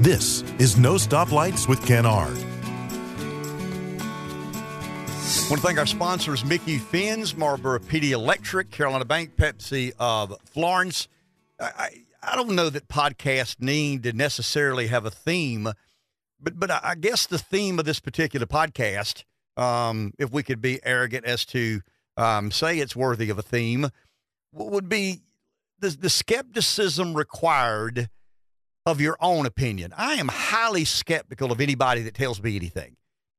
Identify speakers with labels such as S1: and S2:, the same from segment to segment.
S1: This is No Stoplights with Ken Ard.
S2: I want to thank our sponsors, Micky Finn's, Marlboro Pee Dee Electric, Carolina Bank, Pepsi of Florence. I, I, I don't know that podcasts need to necessarily have a theme, but but I guess the theme of this particular podcast, um, if we could be arrogant as to um, say it's worthy of a theme, would be the, the skepticism required of your own opinion. I am highly skeptical of anybody that tells me anything.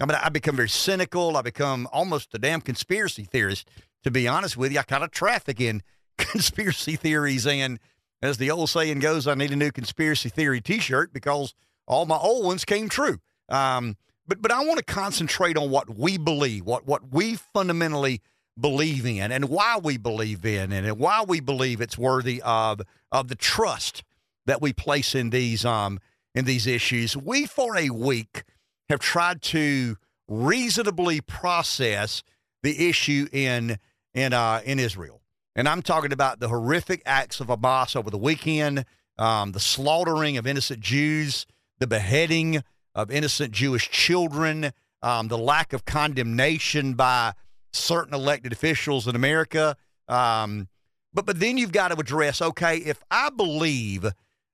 S2: I mean, I become very cynical. I become almost a damn conspiracy theorist, to be honest with you. I kind of traffic in conspiracy theories. And as the old saying goes, I need a new conspiracy theory t shirt because all my old ones came true. Um, but, but I want to concentrate on what we believe, what, what we fundamentally believe in, and why we believe in, and why we believe it's worthy of, of the trust that we place in these um in these issues. We for a week have tried to reasonably process the issue in in uh, in Israel, and I'm talking about the horrific acts of Hamas over the weekend, um, the slaughtering of innocent Jews, the beheading of innocent Jewish children, um, the lack of condemnation by certain elected officials in America. Um, but but then you've got to address, okay, if I believe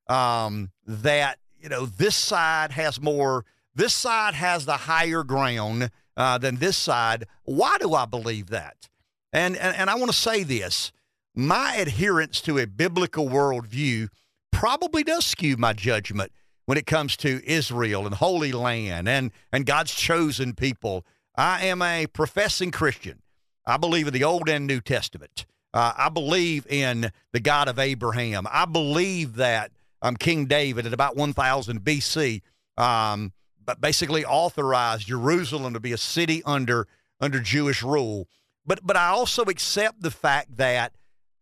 S2: um, that you know this side has more, this side has the higher ground uh, than this side. Why do I believe that? And and, and I want to say this: my adherence to a biblical worldview probably does skew my judgment when it comes to Israel and Holy Land and and God's chosen people. I am a professing Christian. I believe in the Old and New Testament. Uh, I believe in the God of Abraham. I believe that um, King David at about 1000 BC, um, but basically authorized Jerusalem to be a city under under Jewish rule. But but I also accept the fact that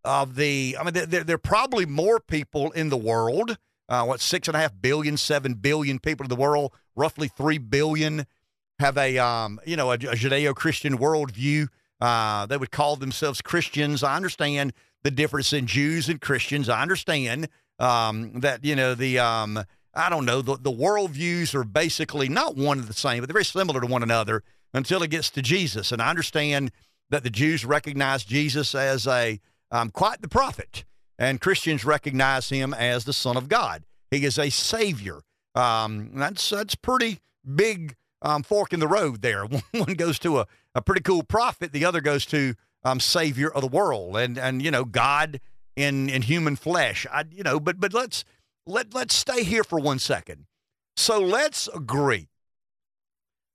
S2: of the I mean there, there are probably more people in the world. Uh, what six and a half billion, seven billion people in the world, roughly three billion have a um, you know a, a Judeo-Christian worldview. Uh, they would call themselves Christians. I understand the difference in Jews and Christians. I understand um, that you know the um, I don't know the the worldviews are basically not one and the same, but they're very similar to one another until it gets to Jesus. And I understand that the Jews recognize Jesus as a um, quite the prophet, and Christians recognize him as the Son of God. He is a Savior. Um, that's that's pretty big um, fork in the road there. One goes to a, a pretty cool prophet, the other goes to um, Savior of the world, and and you know God in in human flesh. I you know, but but let's let let's stay here for one second. So let's agree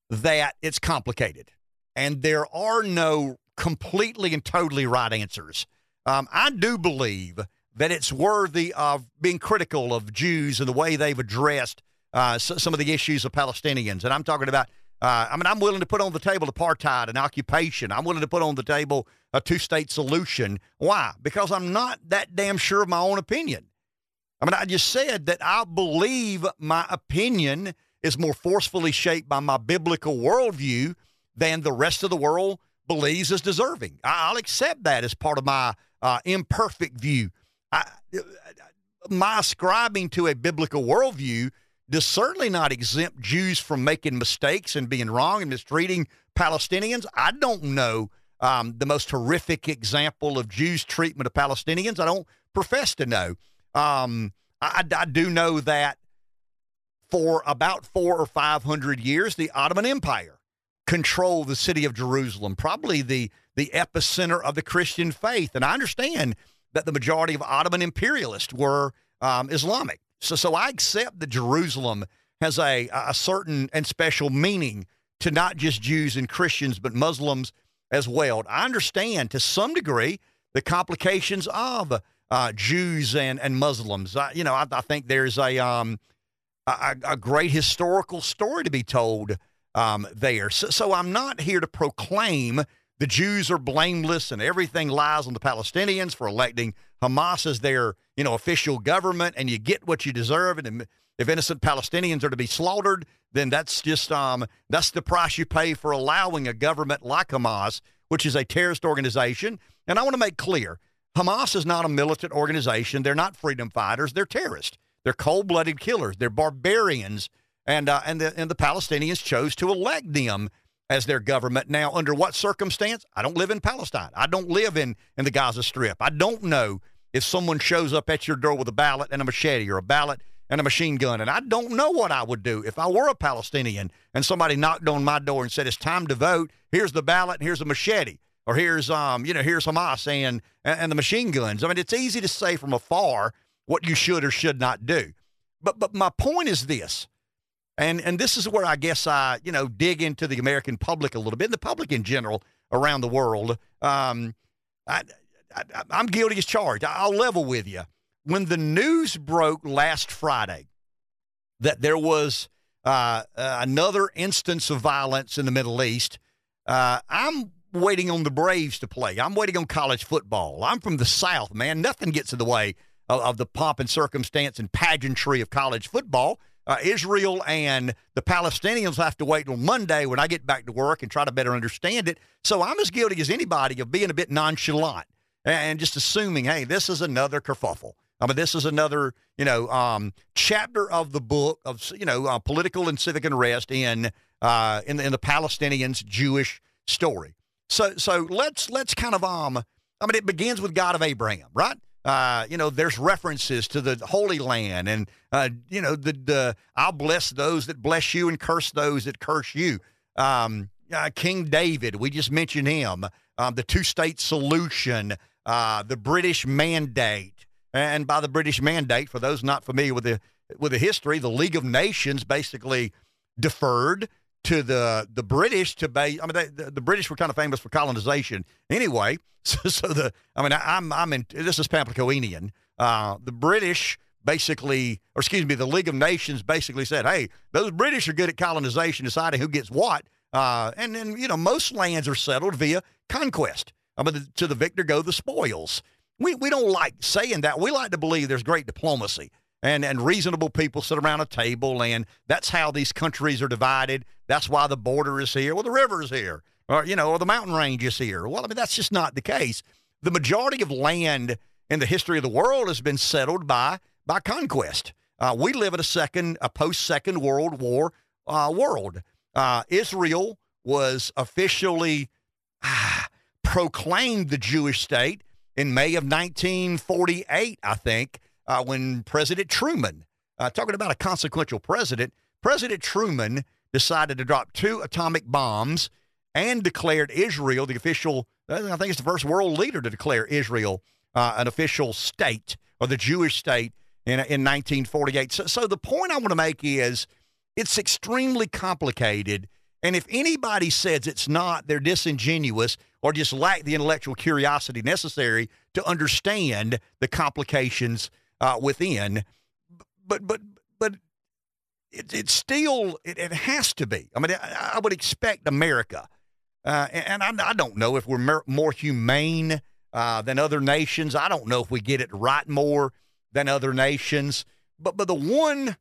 S2: that it's complicated and there are no completely and totally right answers. Um, I do believe that it's worthy of being critical of Jews and the way they've addressed uh, some of the issues of Palestinians. And I'm talking about uh, I mean, I'm willing to put on the table apartheid and occupation. I'm willing to put on the table a two state solution. Why? Because I'm not that damn sure of my own opinion. I mean, I just said that I believe my opinion is more forcefully shaped by my biblical worldview than the rest of the world believes is deserving. I'll accept that as part of my uh, imperfect view. I, my ascribing to a biblical worldview does certainly not exempt Jews from making mistakes and being wrong and mistreating Palestinians. I don't know um, the most horrific example of Jews' treatment of Palestinians. I don't profess to know. Um, I, I, do know that for about four or five hundred years, the Ottoman Empire controlled the city of Jerusalem, probably the the epicenter of the Christian faith. And I understand that the majority of Ottoman imperialists were um, Islamic. So, so I accept that Jerusalem has a, a certain and special meaning to not just Jews and Christians, but Muslims as well. I understand to some degree the complications of uh, Jews and, and Muslims. I, you know, I, I think there's a, um, a, a, great historical story to be told um, there. So, so I'm not here to proclaim the Jews are blameless and everything lies on the Palestinians for electing Hamas is their, you know, official government, and you get what you deserve. And if innocent Palestinians are to be slaughtered, then that's just um, that's the price you pay for allowing a government like Hamas, which is a terrorist organization. And I want to make clear, Hamas is not a militant organization. They're not freedom fighters. They're terrorists. They're cold blooded killers. They're barbarians. And, uh, and, the, and the Palestinians chose to elect them as their government. Now, under what circumstance? I don't live in Palestine. I don't live in, in the Gaza Strip. I don't know if someone shows up at your door with a ballot and a machete or a ballot and a machine gun. And I don't know what I would do if I were a Palestinian and somebody knocked on my door and said, It's time to vote. Here's the ballot and here's a machete. Or here's um, you know, here's Hamas and and the machine guns. I mean, it's easy to say from afar what you should or should not do. But but my point is this. And and this is where I guess I, you know, dig into the American public a little bit, and the public in general around the world. Um, I, I, I'm guilty as charged. I'll level with you when the news broke last Friday that there was uh, uh, another instance of violence in the Middle East, uh, I'm waiting on the Braves to play. I'm waiting on college football. I'm from the South, man. Nothing gets in the way of, of the pomp and circumstance and pageantry of college football. Uh, Israel and the Palestinians have to wait until Monday when I get back to work and try to better understand it. So I'm as guilty as anybody of being a bit nonchalant and just assuming, hey, this is another kerfuffle. I mean, this is another, you know, um, chapter of the book of, you know, uh, political and civic unrest in uh, in the, in the Palestinians' Jewish story. So, so let's let's kind of um, I mean, it begins with God of Abraham, right? Uh, you know, there's references to the Holy Land, and uh, you know, the, the I'll bless those that bless you and curse those that curse you. Um, uh, King David, we just mentioned him. Um, the two-state solution, uh, the British Mandate. And by the British Mandate, for those not familiar with the with the history, the League of Nations basically deferred to the the British to base. I mean, they, the, the, British were kind of famous for colonization anyway. So, so the I mean, I, am I'm in. This is Pamplicoenian. Uh, the British basically, or excuse me, the League of Nations basically said, "Hey, those British are good at colonization, deciding who gets what." Uh, and then you know, most lands are settled via conquest. I mean, to the victor go the spoils. We, we don't like saying that. We like to believe there's great diplomacy and, and reasonable people sit around a table, and that's how these countries are divided. That's why the border is here, or the river is here, or, you know, or the mountain range is here. Well, I mean, that's just not the case. The majority of land in the history of the world has been settled by, by conquest. Uh, we live in a second, a post Second World War uh, world. Uh, Israel was officially ah, proclaimed the Jewish state in May of 1948, I think, uh, when President Truman, uh, talking about a consequential president, President Truman decided to drop two atomic bombs and declared Israel the official, I think it's the first world leader to declare Israel uh, an official state or the Jewish state in, in 1948. So, so the point I want to make is it's extremely complicated. And if anybody says it's not, they're disingenuous or just lack the intellectual curiosity necessary to understand the complications uh, within. But but but it, it's still it, it, has to be. I mean, I, I would expect America, uh, and, I, I, don't know if we're more humane uh, than other nations. I don't know if we get it right more than other nations. But but the one.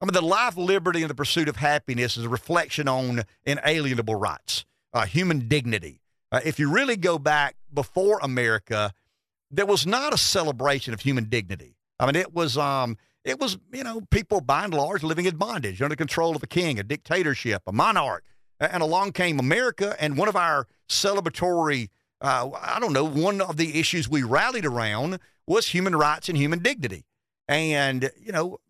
S2: I mean, the life, liberty, and the pursuit of happiness is a reflection on inalienable rights, uh, human dignity, uh, if you really go back before America, there was not a celebration of human dignity. I mean, it was um, it was you know people by and large living in bondage under control of a king, a dictatorship, a monarch, and along came America, and one of our celebratory, uh, I don't know, one of the issues we rallied around was human rights and human dignity, and you know,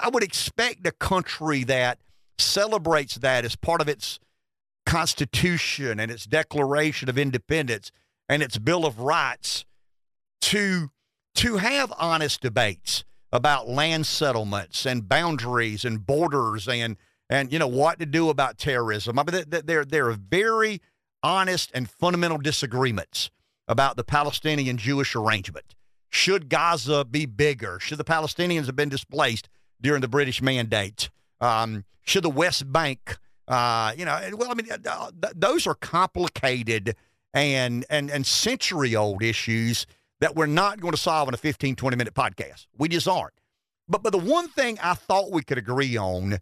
S2: I would expect a country that celebrates that as part of its Constitution and its Declaration of Independence and its Bill of Rights to to have honest debates about land settlements and boundaries and borders and and you know what to do about terrorism. I mean, there there are very honest and fundamental disagreements about the Palestinian Jewish arrangement. Should Gaza be bigger? Should the Palestinians have been displaced during the British mandate? Um, should the West Bank uh, you know, well, I mean, uh, those are complicated and and and century old issues that we're not going to solve in a 15, 20 minute podcast. We just aren't. But but the one thing I thought we could agree on,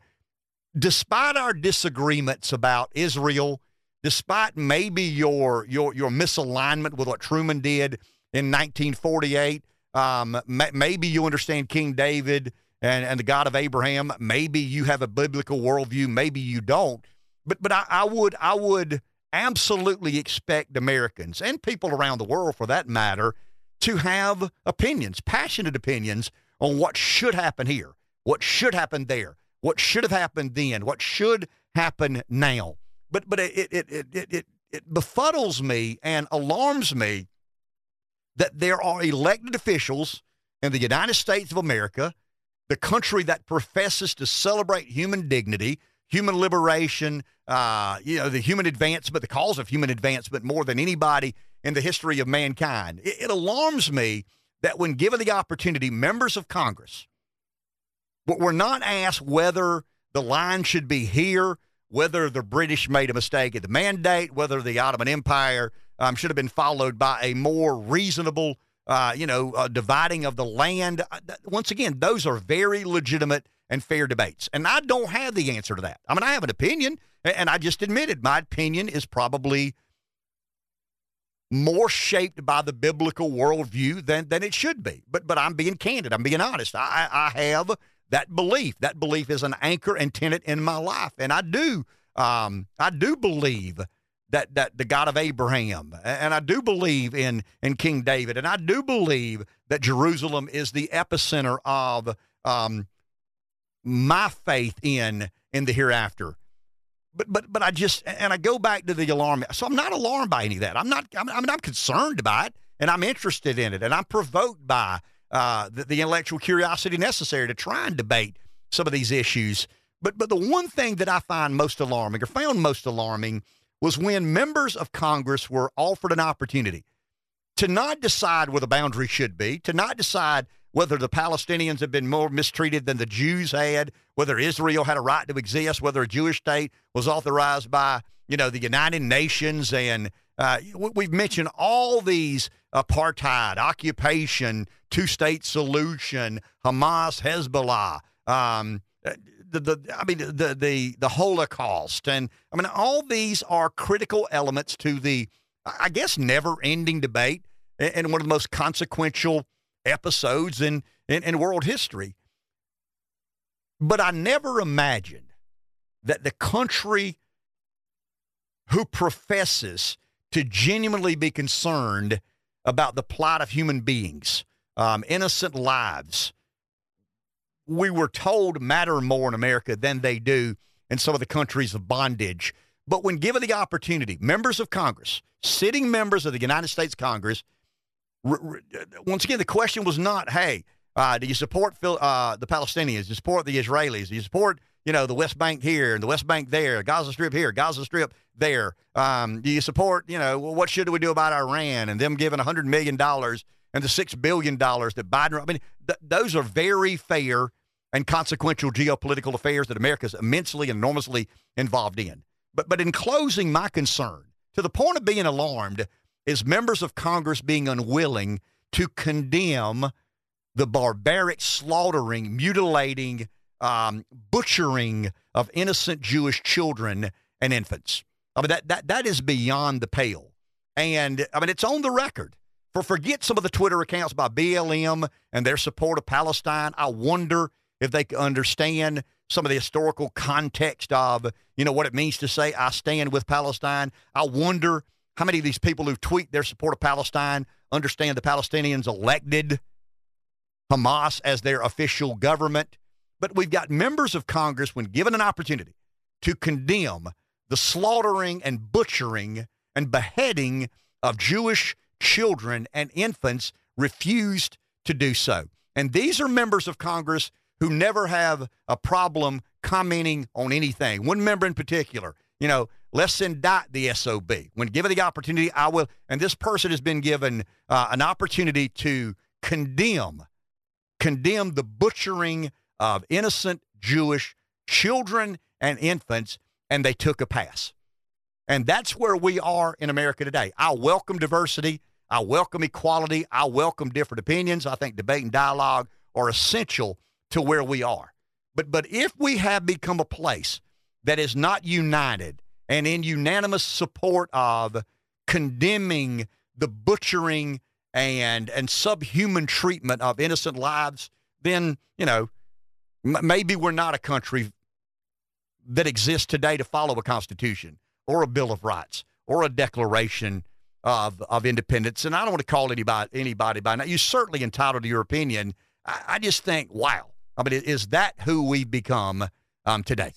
S2: despite our disagreements about Israel, despite maybe your your your misalignment with what Truman did in 1948, Um, maybe you understand King David and, and the God of Abraham. Maybe you have a biblical worldview. Maybe you don't. But but I, I would I would absolutely expect Americans and people around the world, for that matter, to have opinions, passionate opinions on what should happen here, what should happen there, what should have happened then, what should happen now. But but it it it it, it, it befuddles me and alarms me that there are elected officials in the United States of America, the country that professes to celebrate human dignity, human liberation, uh, you know, the human advancement, the cause of human advancement more than anybody in the history of mankind. It, it alarms me that when given the opportunity, members of Congress were not asked whether the line should be here, whether the British made a mistake at the mandate, whether the Ottoman Empire um, should have been followed by a more reasonable, uh, you know, uh, dividing of the land. Uh, once again, those are very legitimate and fair debates. And I don't have the answer to that. I mean, I have an opinion, and I just admitted my opinion is probably more shaped by the biblical worldview than, than it should be. But but I'm being candid. I'm being honest. I, I have that belief. That belief is an anchor and tenet in my life, and I do um, I do believe that that the God of Abraham, and I do believe in in King David, and I do believe that Jerusalem is the epicenter of um, my faith in in the hereafter but but but I just and I go back to the alarm. So I'm not alarmed by any of that. I'm not. I'm, mean, I'm concerned by it, and I'm interested in it, and I'm provoked by uh, the, the intellectual curiosity necessary to try and debate some of these issues. But but the one thing that I find most alarming, or found most alarming, was when members of Congress were offered an opportunity to not decide where the boundary should be, to not decide whether the Palestinians have been more mistreated than the Jews had, whether Israel had a right to exist, whether a Jewish state was authorized by, you know, the United Nations. And uh, we've mentioned all these apartheid, occupation, two state solution, Hamas, Hezbollah. Um, the, the I mean the the the Holocaust and I mean all these are critical elements to the I guess never ending debate and one of the most consequential episodes in, in, in world history. But I never imagined that the country who professes to genuinely be concerned about the plight of human beings, um, innocent lives, we were told matter more in America than they do in some of the countries of bondage. But when given the opportunity, members of Congress, sitting members of the United States Congress, once again, the question was not, hey, uh, do you support uh, the Palestinians? Do you support the Israelis? Do you support, you know, the West Bank here and the West Bank there, Gaza Strip here, Gaza Strip there? Um, do you support, you know, what should we do about Iran and them giving $100 million and the $6 billion that Biden, I mean, th- those are very fair and consequential geopolitical affairs that America is immensely and enormously involved in. But, but in closing, my concern, to the point of being alarmed, is members of Congress being unwilling to condemn the barbaric slaughtering, mutilating, um, butchering of innocent Jewish children and infants. I mean, that, that, that is beyond the pale. And I mean, it's on the record. For forget some of the Twitter accounts by BLM and their support of Palestine. I wonder if they understand some of the historical context of, you know, what it means to say, I stand with Palestine. I wonder how many of these people who tweet their support of Palestine understand the Palestinians elected Hamas as their official government? But we've got members of Congress, when given an opportunity, to condemn the slaughtering and butchering and beheading of Jewish children and infants, refused to do so. And these are members of Congress who never have a problem commenting on anything. One member in particular, you know, let's indict the SOB. When given the opportunity, I will. And this person has been given uh, an opportunity to condemn, condemn the butchering of innocent Jewish children and infants, and they took a pass. And that's where we are in America today. I welcome diversity. I welcome equality. I welcome different opinions. I think debate and dialogue are essential to where we are. But but if we have become a place that is not united and in unanimous support of condemning the butchering and and subhuman treatment of innocent lives, then you know m- maybe we're not a country that exists today to follow a constitution or a bill of rights or a declaration of of independence. And I don't want to call anybody anybody by now. You're certainly entitled to your opinion. I, I just think, wow. I mean, is that who we've become um, today?